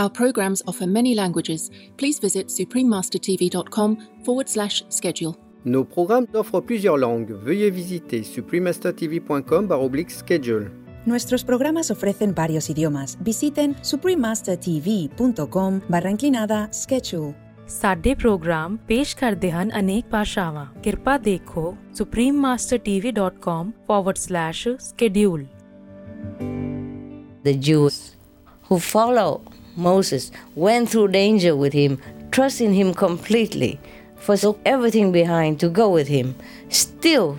Our programs offer many languages. Please visit suprememastertv.com forward slash schedule. Nos programmes offrent plusieurs langues. Veuillez visiter suprememastertv.com schedule. Nuestros programas ofrecen varios idiomas. Visiten suprememastertv.com barra inclinada schedule. ਸਾਡੇ programme ਪੇਸ਼ ਕਰਦੇ ਹਨ ਅਨੇਕ ਭਾਸ਼ਾਵਾਂ ਕਿਰਪਾ ਦੇਖੋ suprememastertv.com/schedule the Jews who follow Moses went through danger with him, trusting him completely, forsook everything behind to go with him, still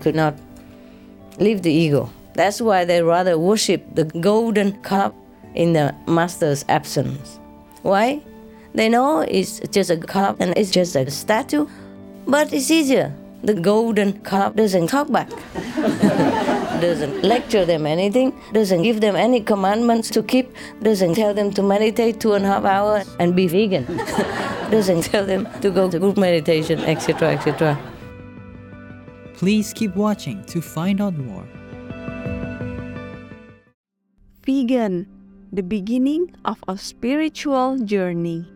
could not leave the ego. That's why they rather worship the golden cup in the master's absence. Why? They know it's just a cup and it's just a statue, but it's easier. The golden cup doesn't talk back. doesn't lecture them anything, doesn't give them any commandments to keep, doesn't tell them to meditate two and a half hours and be vegan, doesn't tell them to go to group meditation, etc., etc. Please keep watching to find out more. Vegan, the beginning of a spiritual journey.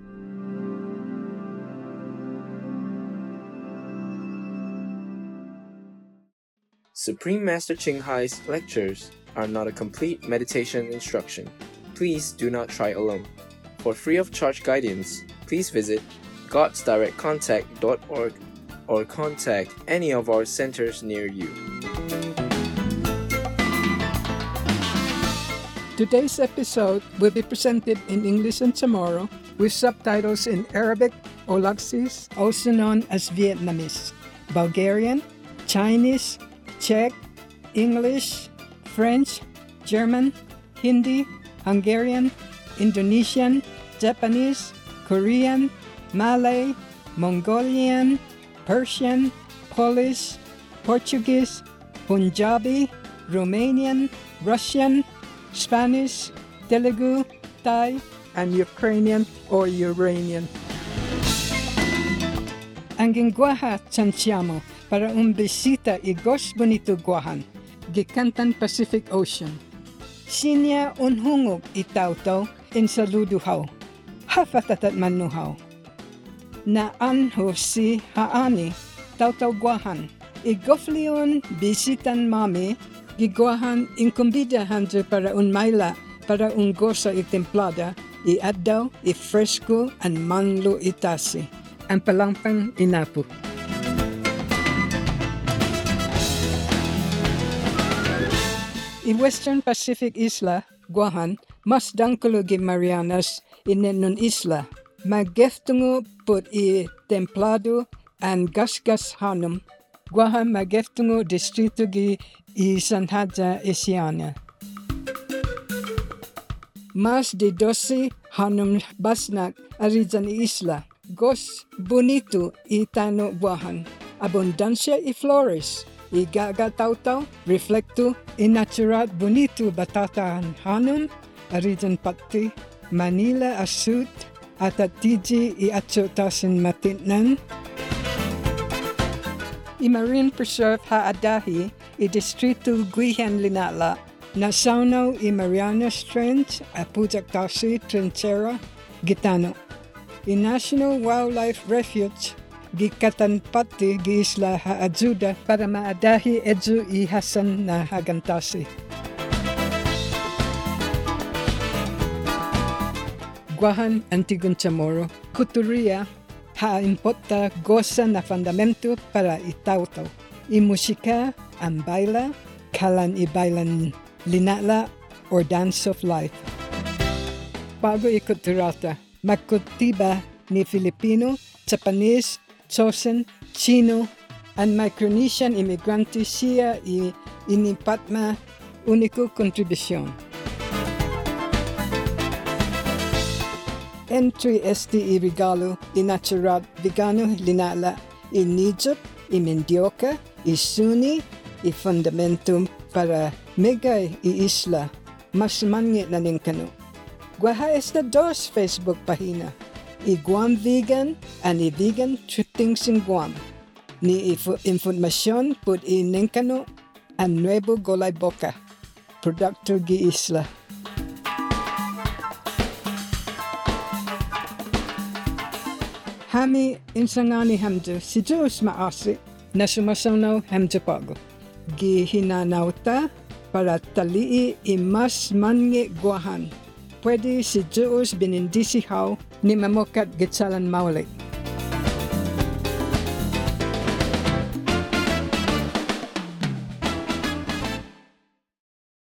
Supreme Master Ching Hai's lectures are not a complete meditation instruction. Please do not try alone. For free of charge guidance, please visit godsdirectcontact.org or contact any of our centers near you. Today's episode will be presented in English and Chamorro with subtitles in Arabic, Aulacese, also known as Vietnamese, Bulgarian, Chinese, Czech, English, French, German, Hindi, Hungarian, Indonesian, Japanese, Korean, Malay, Mongolian, Persian, Polish, Portuguese, Punjabi, Romanian, Russian, Spanish, Telugu, Thai, and Ukrainian or Uranian. Ang gingwaha Chanchiamo para un bisita y gos bonito guahan, gikantan Pacific Ocean. Sinya unhungog itawtaw in saluduhaw, hafatatat manuhaw. Na anho si haani, tawtaw guahan, igoflion bisitan mami, giguahan inkumbidahan para un maila, para un gosa itemplada, iaddaw, ifresco, and manlo itasi. Ang palampang inapo. In Western Pacific Isla, Guahan, mas dangkulugi Marianas inenun isla. Mageftungo put i templado and gasgas hanum. Guahan mageftungo distrito gi i Sanhaja Isiana. Mas de dosi hanum basnak arijan isla. Gos bonito i tano Guahan. Abundancia y flores. Igaga tautaw, reflecto, inaturat bonito batatan hanum, arijan pati, Manila asut, at tiji i atsotasin matitnan. I Marine Preserve Haadahi, i Distrito Guihan Linala, Nasaunaw i Marianas Trench, Apujaktasi Trenchera, Gitano. I National Wildlife Refuge, gikatan pati giisla haajuda para maadahi edzu i Hasan na hagantasi. Guahan Antigun Chamorro, Kuturia, haimpota goza na fundamento para itautaw. I musika ang baila, kalan i bailan linala or dance of life. Bago ikuturata, magkutiba ni Filipino, Japanese, Chosen, Chino, and Micronesian immigrante siya inipatma unico contribution. entry este regalo i natural vegano linala i Nijup, i Mendioca, i Suni, i Fundamentum para megay i isla mas mangit na ninkano. Guaha esta dos Facebook pahina, i Guam Vegan and i Vegan Trippings in Guam. Ni ifo informasyon pud i ninkano and Nuevo Golay Boca, Productor gi Isla. Hami insangani hamdu si Diyos maasi na sumasaw hamdu pago. Gihinanauta para talii i mas mange guahan. Pwede si Diyos binindisihaw ni mamukat gitsalan maulik.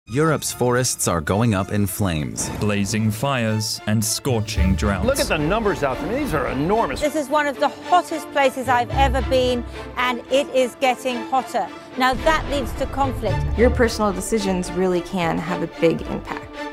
Europe's forests are going up in flames. Blazing fires and scorching droughts. Look at the numbers out there. These are enormous. This is one of the hottest places I've ever been, and it is getting hotter. Now, that leads to conflict. Your personal decisions really can have a big impact.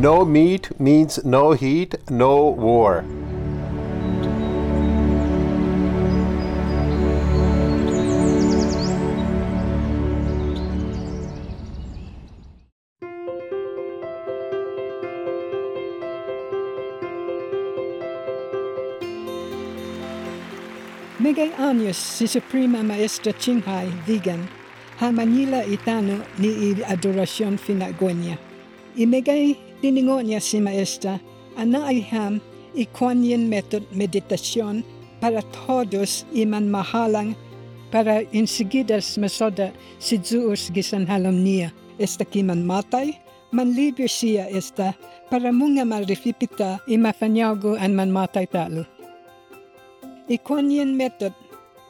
No meat means no heat, no war. Megay años si Suprema Maestra Ching Hai vegan ha Manila itano ni i adoracion finagüenya. Imegay tiningo niya si Maestra ana ay ham ikwanyen method meditasyon para todos iman mahalang para insigidas masoda si Zeus gisanhalom niya. Esta kiman matay, manlibyo siya esta para munga marifipita imafanyago an man matay talo. Ikwanyen method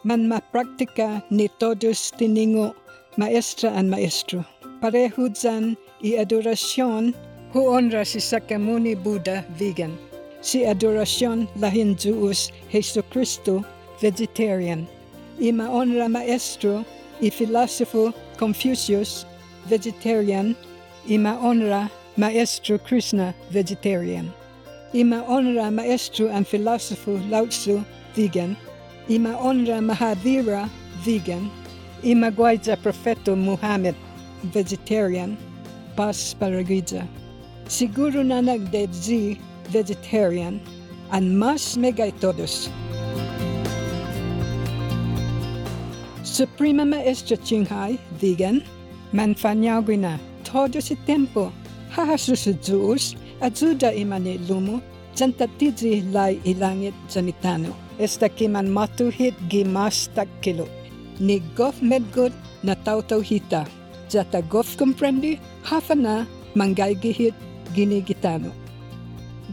man mapraktika ni todos tiningo maestra an maestro. Pareho dyan i adorasyon hu honra si Shakyamuni Buddha vegan. Si adorasyon lahin Zeus Jesu Cristo vegetarian. ima honra maestro i filosofo Confucius vegetarian. ima honra maestro Krishna vegetarian. ima honra maestro ang filosofo Lao Tzu vegan. ima honra Mahavira vegan. ima magwayja Profeto Muhammad vegetarian. Bas Paragija. Siguro na nagdedzi vegetarian and mas megay todos. Suprema Maestra Chinghai, vegan, manfanyagwi na todo si tempo. Hahasu sa Zeus, ajuda imani lumo, jantatidzi lai ilangit janitano. Esta kiman matuhit gimas takkilo. Ni gof medgod na tautaw hita. Jata gof komprendi, hafa na mangaygihit ginigitano.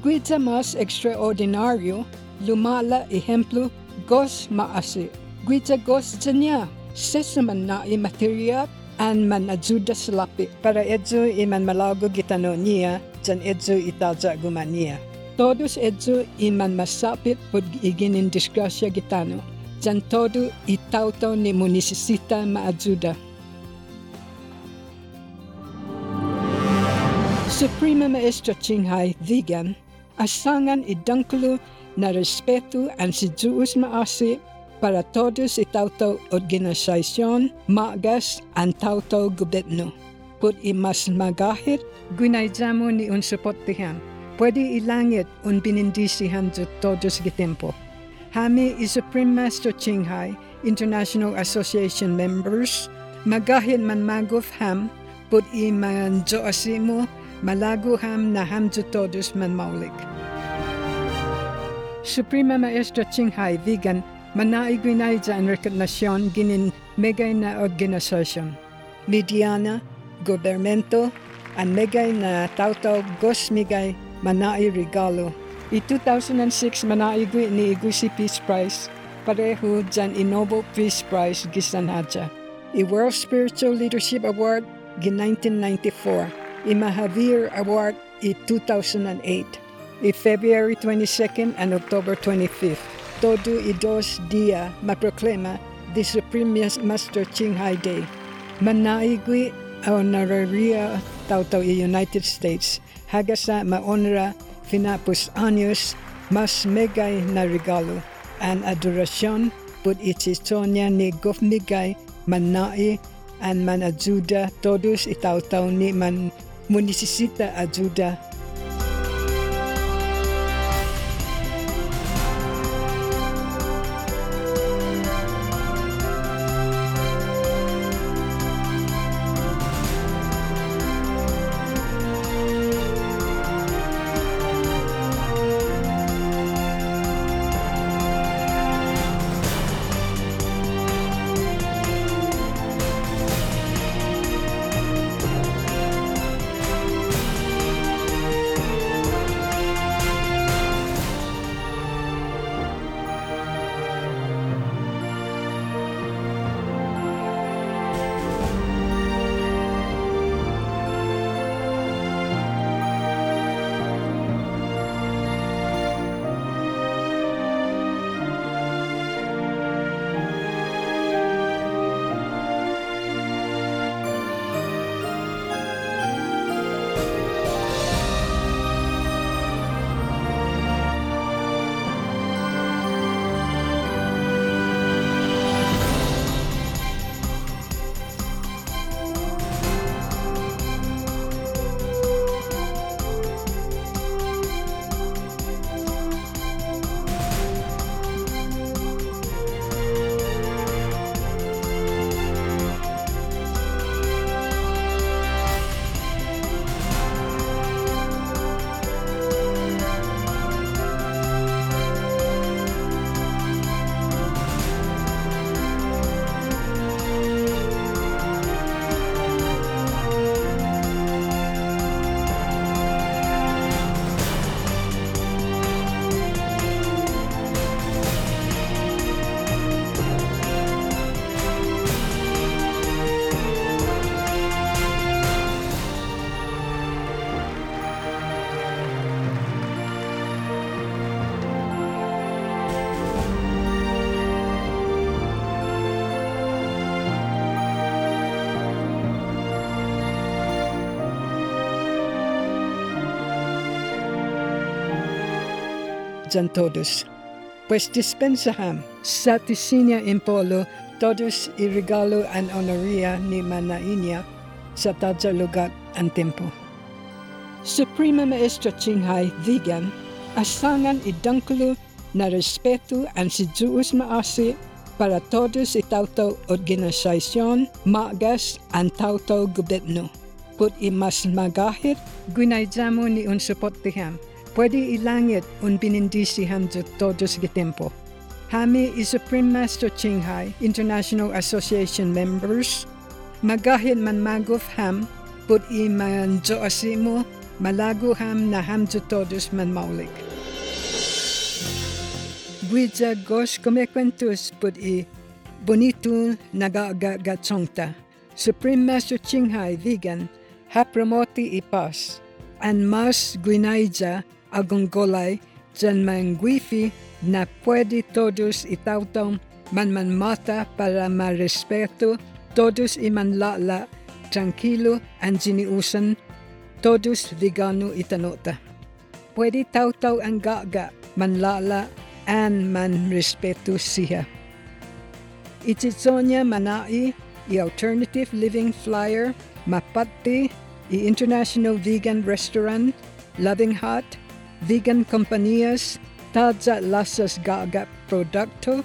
Guidza mas extraordinario, lumala ejemplo gos maasi. Guidza gos janya, sesaman na imaterial an man ajuda salapi para edzo iman malago gitano niya, jan edzo italja gumania. Todos edzo iman masapit pod iginin disgrasya gitano, jan todo itautaw ni mo nisisita maajuda. Suprema Maestra Chinghai vegan, asangan idangkulo na respeto ang si Zeus maasi para todos itautaw organisasyon, magas ang tautaw gobyerno. Put imas magahit, gunaydamo ni un suportihan. Pwede ilangit un binindisihan sa todos gitempo. Hami i Supreme Master Chinghai International Association members, magahit man magof ham, put iman jo asimo malago ham na hamjo todos man maulik. Suprema Maestra Chinghai vegan manaigwinay ang rekognasyon ginin megay na organisasyon. Mediana, gobernmento, ang megay na tautaw gos migay manai regalo. I 2006 manaigwi ni Igusi Peace Prize pareho dyan i Nobel Peace Prize gisanhadya. I World Spiritual Leadership Award gi 1994. I Mahavir Award in 2008. in February 22nd and October 25th. Todo i dos dia maproklema the Supreme Master Ching Hai Day. Manaigwi honoraria tautau i United States. Hagasa maonra finapus años mas megay na regalo. An adorasyon put ititonya ni gofmigay manai an manajuda todos itaw-taw ni man municesita ajuda. Dyan todos. Pues dispensaham sa tisinya impolo todos irregalo an honoria ni Manainia sa tadja lugar ang tempo. Suprema Maestra Qinghai Vegan, asangan idangkulo na respeto ang si Diyos maasi para todos itautaw organisasyon, magas ang tautaw gobyerno. Put imas magahit, gunaydamo ni un supportiham Pwede ilangit un pinindisihan sa todos gitempo. Hami is Supreme Master Qinghai International Association members. Magahit man magof ham, put i man jo asimo, malago ham na ham jo todos man maulik. Guija gos kumekwentus put i bonito nagagagachongta. Supreme Master Qinghai Vegan ha promoti ipas. And mas guinaija agonggolay dyan mangwifi na pwede todos itautong manmanmata para marespeto todos imanlala tranquilo ang jiniusan todos vegano itanota. Pwede tautaw ang gaga manlala and man respeto siya. Ititsonya manai i Alternative Living Flyer, Mapati, i International Vegan Restaurant, Loving Heart, vegan compañías, Tadza Lasas Gaga Producto,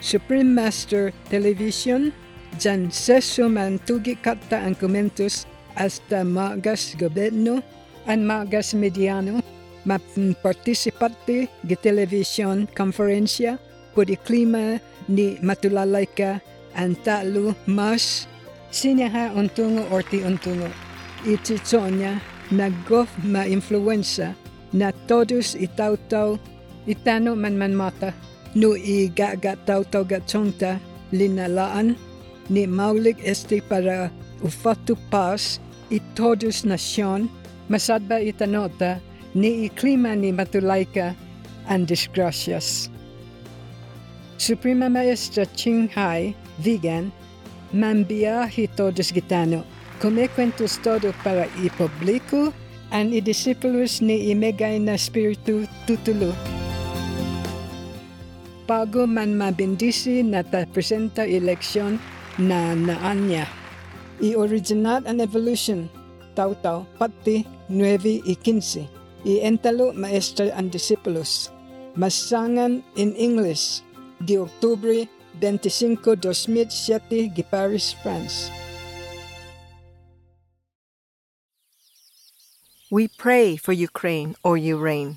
Supreme Master Television, Jan seso man tugi katta ang komentos hasta magas gobyerno an magas mediano participante di television konferensya pudi klima ni matulalayka ang talo mas sinyaha untungo orti untungo ititsonya naggof ma-influensya na todos itaw-taw itano man man mata no i gaga tau tau gatsonta linalaan ni maulig este para ufatu pas i todos nasyon masadba itanota ni i klima ni matulaika and disgracias. Suprema Maestra Ching Hai, vegan, mambiahi todos gitano, come cuentos todo para i publico and i discípulos ni i megay na spiritu tutulo. Bago man mabindisi na ta presenta eleksyon na naanya. I-originat an evolution, tau-tau, pati 9 y 15. I-entalo maestra ang discípulos. Masangan in English, di Oktubre 25, 2007, gi Paris, France. We pray for Ukraine or reign.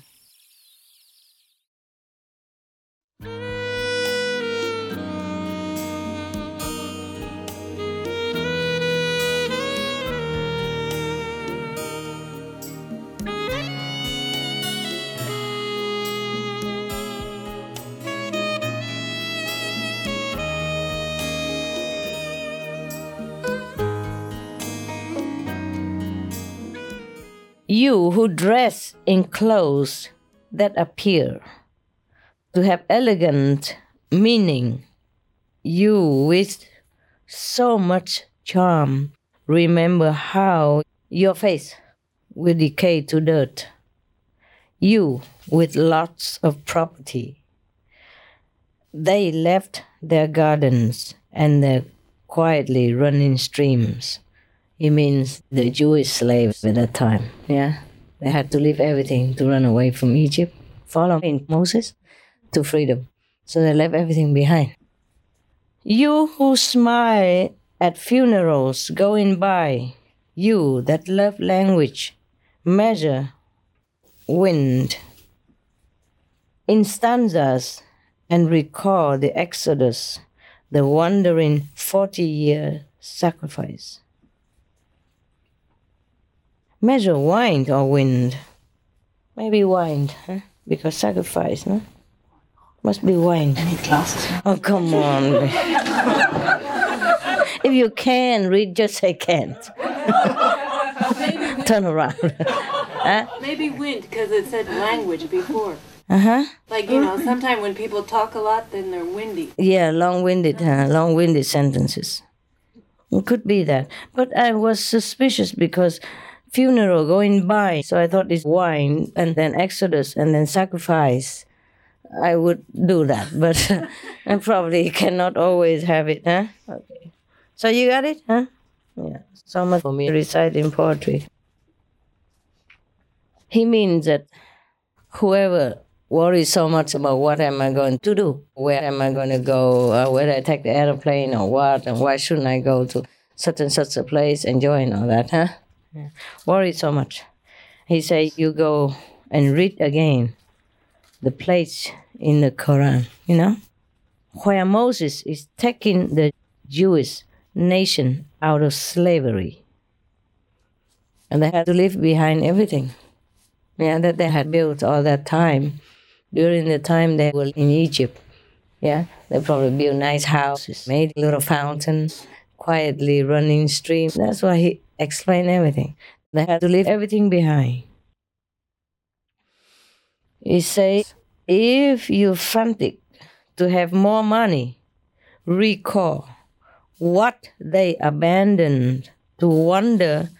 You who dress in clothes that appear to have elegant meaning, you with so much charm, remember how your face will decay to dirt. You with lots of property, they left their gardens and their quietly running streams. It means the Jewish slaves at that time. Yeah, they had to leave everything to run away from Egypt, following Moses to freedom. So they left everything behind. You who smile at funerals going by, you that love language, measure wind in stanzas and recall the Exodus, the wandering 40 year sacrifice measure wind or wind. Maybe wind, huh? Because sacrifice, no? Must be wind. Any glasses? Oh, come on. if you can read, just say can't. Turn around. huh? Maybe wind because it said language before. Uh huh. Like you know, sometimes when people talk a lot, then they're windy. Yeah, long-winded, huh? long-winded sentences. It could be that, but I was suspicious because funeral going by. So I thought it's wine and then Exodus and then sacrifice. I would do that, but I probably cannot always have it, huh? Okay. So you got it, huh? Yeah. So much for me reciting poetry. He means that whoever worries so much about what am I going to do, where am I going to go, uh, whether I take the airplane or what, and why shouldn't I go to such and such a place, enjoying all that, huh? Yeah. Worry so much. He said, You go and read again the place in the Quran, you know, where Moses is taking the Jewish nation out of slavery. And they had to leave behind everything. Yeah, that they had built all that time during the time they were in Egypt. Yeah, they probably built nice houses, made little fountains, quietly running streams. That's why he explained everything. They had to leave everything behind. He says, if you're frantic to have more money, recall what they abandoned to wander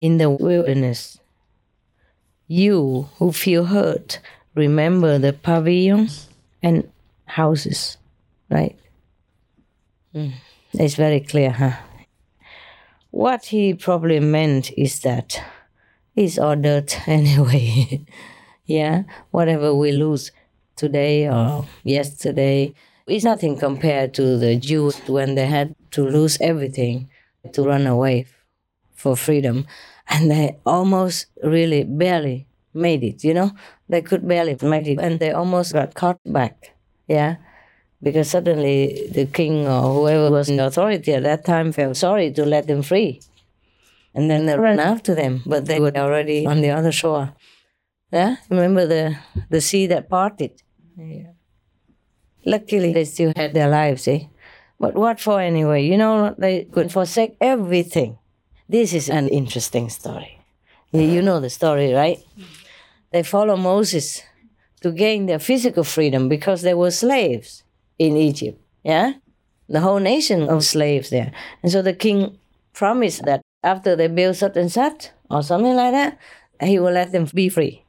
in the wilderness. You who feel hurt, remember the pavilions and houses, right? Mm. It's very clear, huh? What he probably meant is that it's dirt anyway. yeah, whatever we lose today or yesterday is nothing compared to the Jews when they had to lose everything to run away for freedom. And they almost really barely made it, you know? They could barely make it and they almost got caught back. Yeah because suddenly the king or whoever was in authority at that time felt sorry to let them free. And then they ran after them, but they were already on the other shore. Yeah, remember the the sea that parted. Yeah. Luckily, they still had their lives, eh? But what for anyway? You know, they could forsake everything. This is an interesting story. You- You know the story, right? They follow Moses to gain their physical freedom because they were slaves in Egypt. Yeah? The whole nation of slaves there. And so the king promised that after they build such and such or something like that, he will let them be free.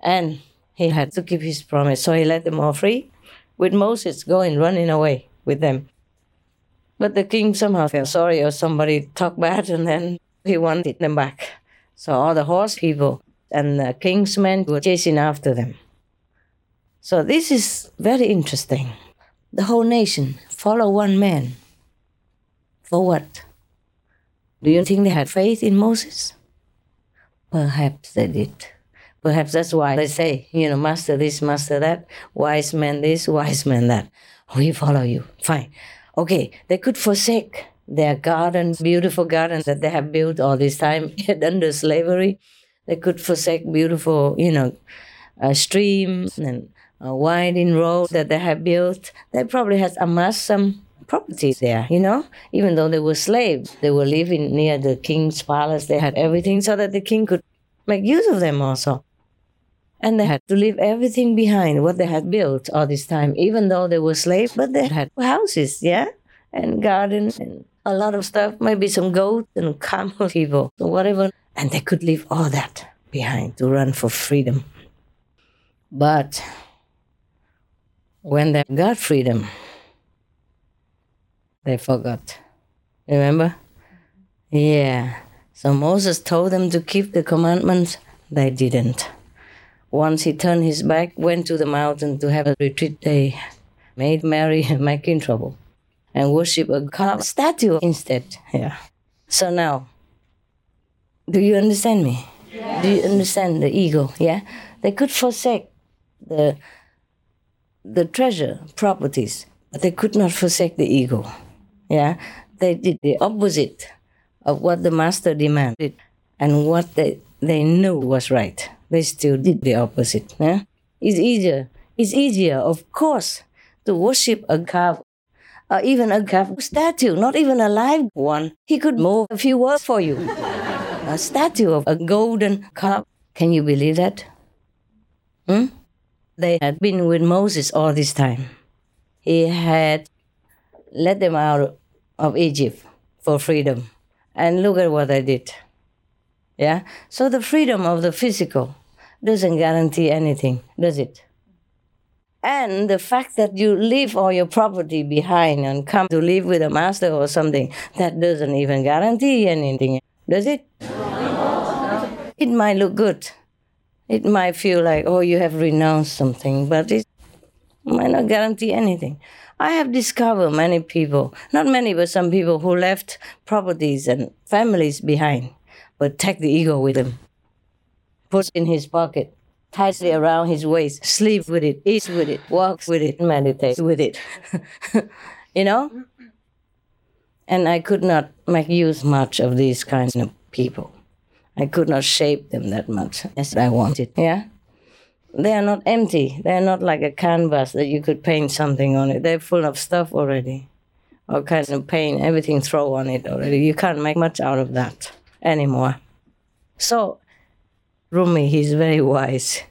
And he had to keep his promise. So he let them all free with Moses going running away with them. But the king somehow felt sorry or somebody talked bad and then he wanted them back. So all the horse people and the king's men were chasing after them. So this is very interesting. The whole nation follow one man. For what? Do you think they had faith in Moses? Perhaps they did. Perhaps that's why they say, you know, master this, master that, wise man this, wise man that. We follow you. Fine. Okay, they could forsake their gardens, beautiful gardens that they have built all this time under slavery. They could forsake beautiful, you know, uh, streams and uh, winding road that they have built. They probably had amassed some properties there, you know, even though they were slaves. They were living near the king's palace. They had everything so that the king could make use of them also. And they had to leave everything behind, what they had built all this time, even though they were slaves, but they had houses, yeah, and gardens and a lot of stuff, maybe some goats and camel people, or whatever. And they could leave all that behind to run for freedom. But when they got freedom, they forgot. Remember? Yeah. So Moses told them to keep the commandments. They didn't. Once he turned his back, went to the mountain to have a retreat, they made Mary making trouble and worship a carved statue instead. Yeah. So now, do you understand me? Do you understand the ego? Yeah. They could forsake the the treasure, properties, but they could not forsake the ego. Yeah. They did the opposite of what the master demanded and what they, they knew was right. They still did the opposite. Yeah? It's easier. It's easier, of course, to worship a carved or even a carved statue, not even a live one. He could move a few words for you. a statue of a golden carved. Can you believe that? Hmm? They had been with Moses all this time. He had let them out of Egypt for freedom. And look at what they did. Yeah? So the freedom of the physical doesn't guarantee anything, does it? And the fact that you leave all your property behind and come to live with a master or something, that doesn't even guarantee anything, does it? It might look good. It might feel like, oh, you have renounced something, but it might not guarantee anything. I have discovered many people, not many, but some people who left properties and families behind, but take the ego with them, put in his pocket, ties it around his waist, sleep with it, eat with it, walk with it, meditate with it. you know? And I could not make use much of these kinds of people. I could not shape them that much as I wanted. Yeah? They are not empty. They are not like a canvas that you could paint something on it. They're full of stuff already. All kinds of paint, everything throw on it already. You can't make much out of that anymore. So Rumi, he's very wise.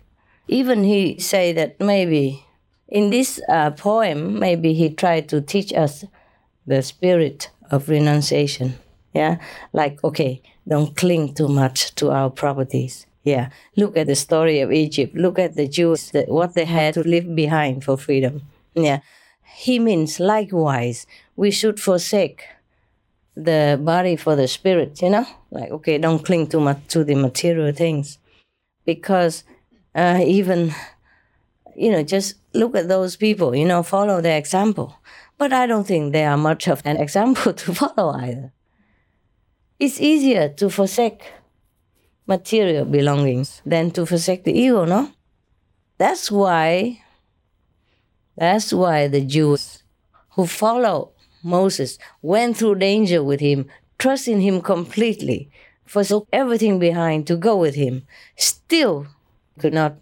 Even he say that maybe in this uh, poem, maybe he tried to teach us the spirit of renunciation. Yeah, like okay, don't cling too much to our properties. Yeah, look at the story of Egypt. Look at the Jews, that what they had to leave behind for freedom. Yeah, he means likewise we should forsake the body for the spirit. You know, like okay, don't cling too much to the material things, because uh, even you know just look at those people. You know, follow their example. But I don't think they are much of an example to follow either. It's easier to forsake material belongings than to forsake the ego, no? That's why that's why the Jews who follow Moses went through danger with him, trusting him completely, forsook everything behind to go with him, still could not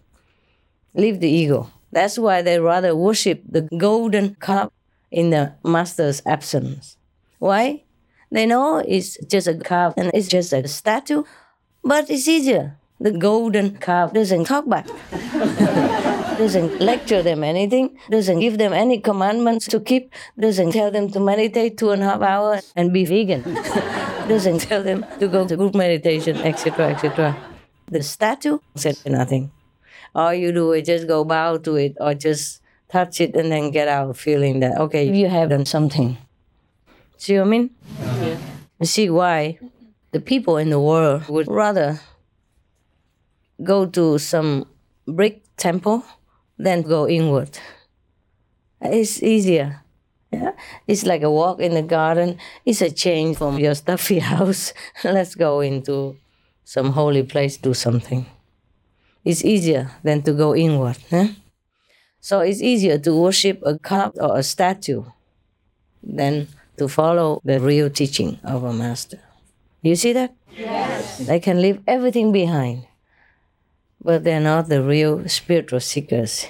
leave the ego That's why they rather worship the golden cup in the master's absence. Why? They know it's just a cup and it's just a statue, but it's easier. The golden cup doesn't talk back, doesn't lecture them anything, doesn't give them any commandments to keep, doesn't tell them to meditate two and a half hours and be vegan, doesn't tell them to go to group meditation, etc., etc. The statue said nothing. All you do is just go bow to it or just touch it and then get out feeling that, okay, you have done something. See what I mean? Yeah. You see why the people in the world would rather go to some brick temple than go inward. It's easier. Yeah? It's like a walk in the garden. It's a change from your stuffy house. Let's go into some holy place, do something. It's easier than to go inward. Eh? So it's easier to worship a cup or a statue than to follow the real teaching of a master. You see that? Yes. They can leave everything behind, but they're not the real spiritual seekers.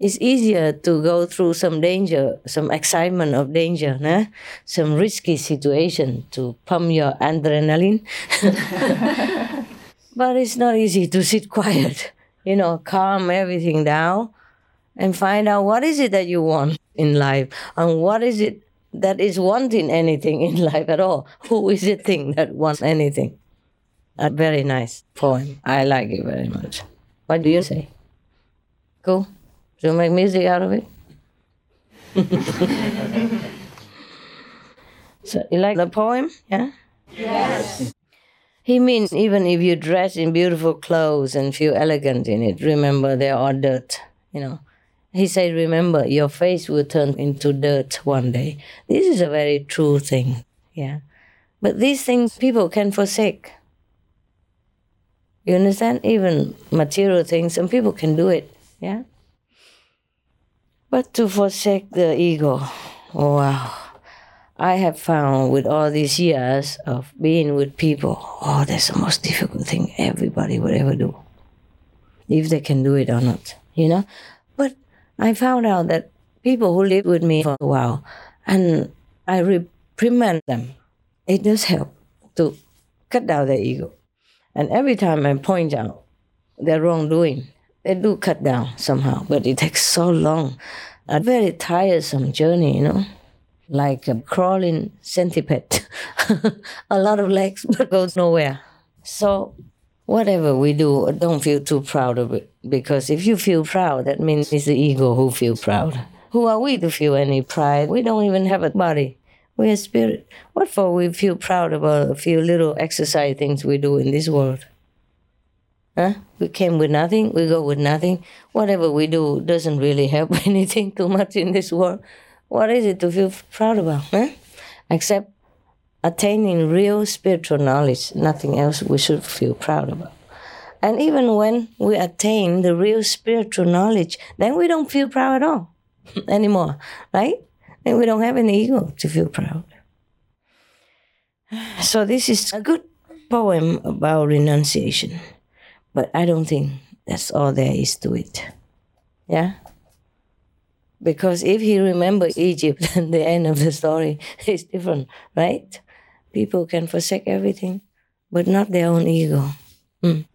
It's easier to go through some danger, some excitement of danger, nah? some risky situation to pump your adrenaline. but it's not easy to sit quiet, you know, calm everything down and find out what is it that you want in life and what is it that is wanting anything in life at all. Who is it thing that wants anything? A very nice poem. I like it very much. What do you say? Cool? Should we make music out of it? so you like the poem? Yeah? Yes. He means even if you dress in beautiful clothes and feel elegant in it, remember they are dirt, you know. He said, Remember, your face will turn into dirt one day. This is a very true thing. Yeah. But these things people can forsake. You understand? Even material things, some people can do it. Yeah. But to forsake the ego, wow. I have found with all these years of being with people, oh, that's the most difficult thing everybody would ever do. If they can do it or not, you know? I found out that people who live with me for a while and I reprimand them, it does help to cut down their ego. And every time I point out their wrongdoing, they do cut down somehow, but it takes so long. A very tiresome journey, you know, like a crawling centipede. a lot of legs, but goes nowhere. So, whatever we do, don't feel too proud of it, because if you feel proud, that means it's the ego who feel proud. Who are we to feel any pride? We don't even have a body. We're spirit. What for we feel proud about a few little exercise things we do in this world? Huh? We came with nothing, we go with nothing. Whatever we do doesn't really help anything too much in this world. What is it to feel proud about? Huh? Except attaining real spiritual knowledge, nothing else we should feel proud about. And even when we attain the real spiritual knowledge, then we don't feel proud at all anymore, right? And we don't have any ego to feel proud. So, this is a good poem about renunciation. But I don't think that's all there is to it. Yeah? Because if he remembers Egypt, then the end of the story is different, right? People can forsake everything, but not their own ego. Mm.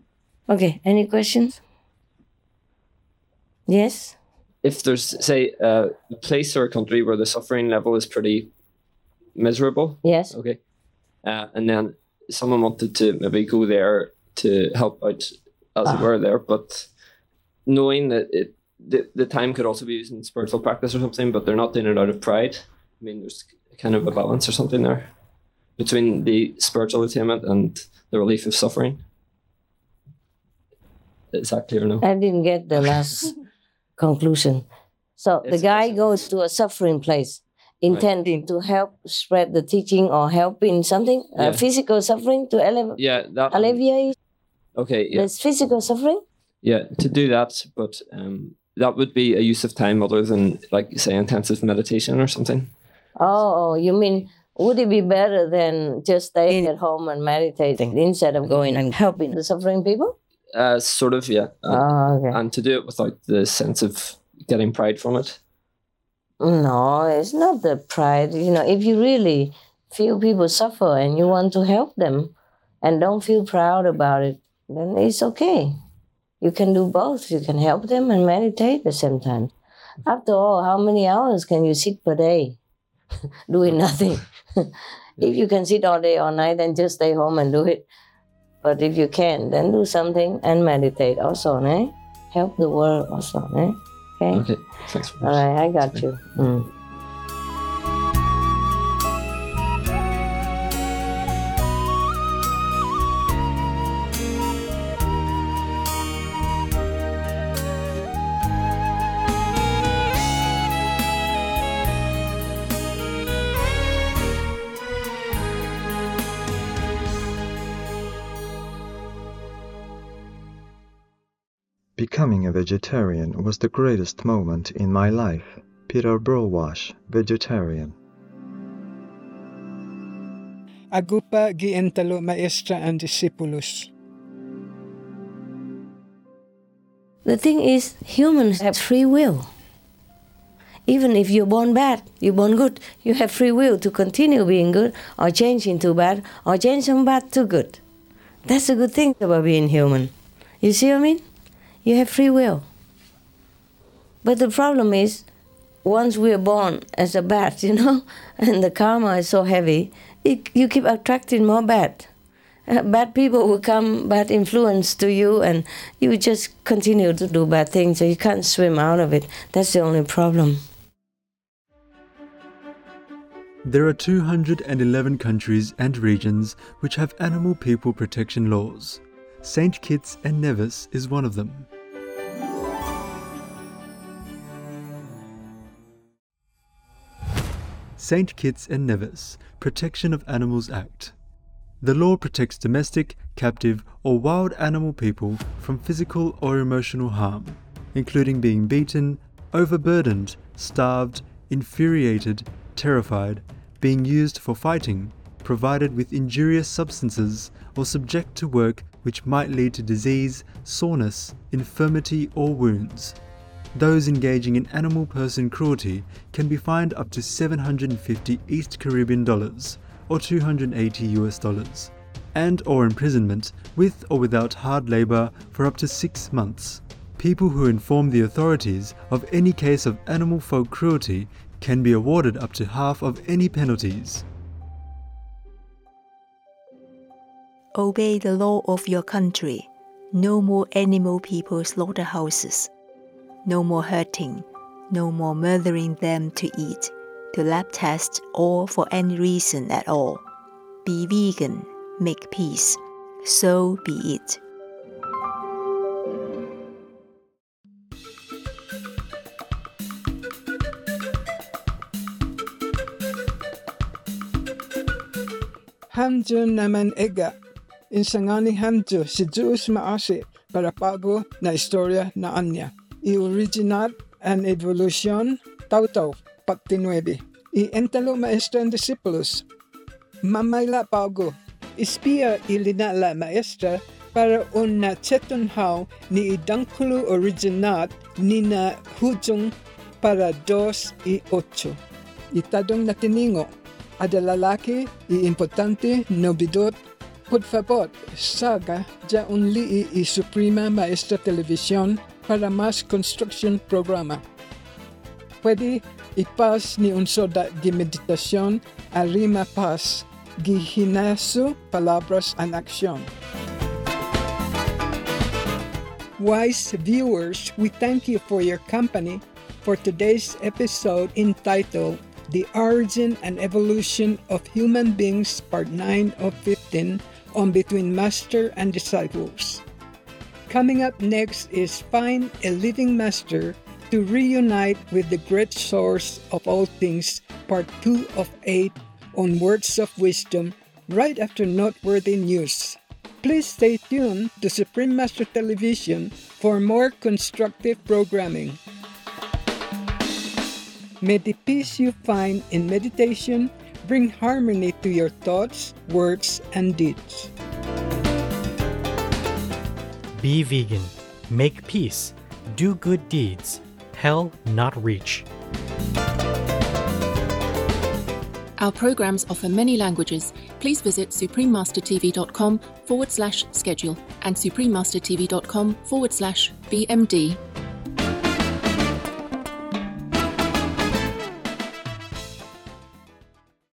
Okay, any questions? Yes? If there's, say, uh, a place or a country where the suffering level is pretty miserable. Yes. Okay. Uh, and then someone wanted to maybe go there to help out as it were there, but knowing that it the, the time could also be used in spiritual practice or something, but they're not doing it out of pride. I mean, there's kind of a balance or something there between the spiritual attainment and the relief of suffering. Is that clear now? I didn't get the last conclusion. So the guy goes to a suffering place, intending to help spread the teaching or help in something, Yeah. uh, physical suffering to ele- Yeah, that. alleviate Okay, yeah, this physical suffering. yeah, to do that, but um, that would be a use of time other than like say intensive meditation or something. Oh, oh, you mean would it be better than just staying at home and meditating instead of going and helping the suffering people? Uh, sort of, yeah. Oh, okay. And to do it without the sense of getting pride from it. No, it's not the pride. You know, if you really feel people suffer and you want to help them and don't feel proud about it, then it's okay. You can do both. You can help them and meditate at the same time. After all, how many hours can you sit per day doing nothing? if you can sit all day, all night, then just stay home and do it. But if you can, then do something and meditate also, eh? Help the world also, eh? Okay? Okay, thanks very All right, I got you. Mm. Becoming a vegetarian was the greatest moment in my life. Peter Burwash, vegetarian. Agupa gientalo maestra and discipulus. The thing is, humans have free will. Even if you're born bad, you're born good, you have free will to continue being good or change into bad or change from bad to good. That's a good thing about being human. You see what I mean? You have free will. But the problem is, once we are born as a bad, you know, and the karma is so heavy, it, you keep attracting more bad. Uh, bad people will come, bad influence to you, and you just continue to do bad things, so you can't swim out of it. That's the only problem. There are 211 countries and regions which have animal people protection laws. St. Kitts and Nevis is one of them. St. Kitts and Nevis Protection of Animals Act. The law protects domestic, captive, or wild animal people from physical or emotional harm, including being beaten, overburdened, starved, infuriated, terrified, being used for fighting, provided with injurious substances, or subject to work which might lead to disease, soreness, infirmity, or wounds. Those engaging in animal person cruelty can be fined up to 750 East Caribbean dollars or 280 US dollars, and or imprisonment with or without hard labor for up to 6 months. People who inform the authorities of any case of animal folk cruelty can be awarded up to half of any penalties. Obey the law of your country. No more animal people slaughterhouses. No more hurting. No more murdering them to eat, to lab test, or for any reason at all. Be vegan. Make peace. So be it. Hamjo naman ega. Insangani hamjo si Zeus maasi para pago na istorya na anya. I originat and evolution tautaw pagtinuebe. I entalo maestra and discipulus. Mamayla pago. Ispia ilina la maestra para un na chetunhaw ni idankulu originat ni na hujong para dos y ocho. Itadong na tiningo. Ada lalaki i importante nobidot Por favor, saga ya un li y Suprema Maestra Televisión para más construction programa. Puede ipas ni un soda de meditación arima paz, gihinasu palabras en acción. Wise viewers, we thank you for your company for today's episode entitled The Origin and Evolution of Human Beings, Part 9 of 15 on Between Master and Disciples. Coming up next is Find a Living Master to reunite with the great source of all things, Part 2 of 8 on Words of Wisdom, right after noteworthy news. Please stay tuned to Supreme Master Television for more constructive programming. May the peace you find in meditation bring harmony to your thoughts, words, and deeds. Be vegan. Make peace. Do good deeds. Hell not reach. Our programs offer many languages. Please visit suprememastertv.com forward slash schedule and suprememastertv.com forward slash BMD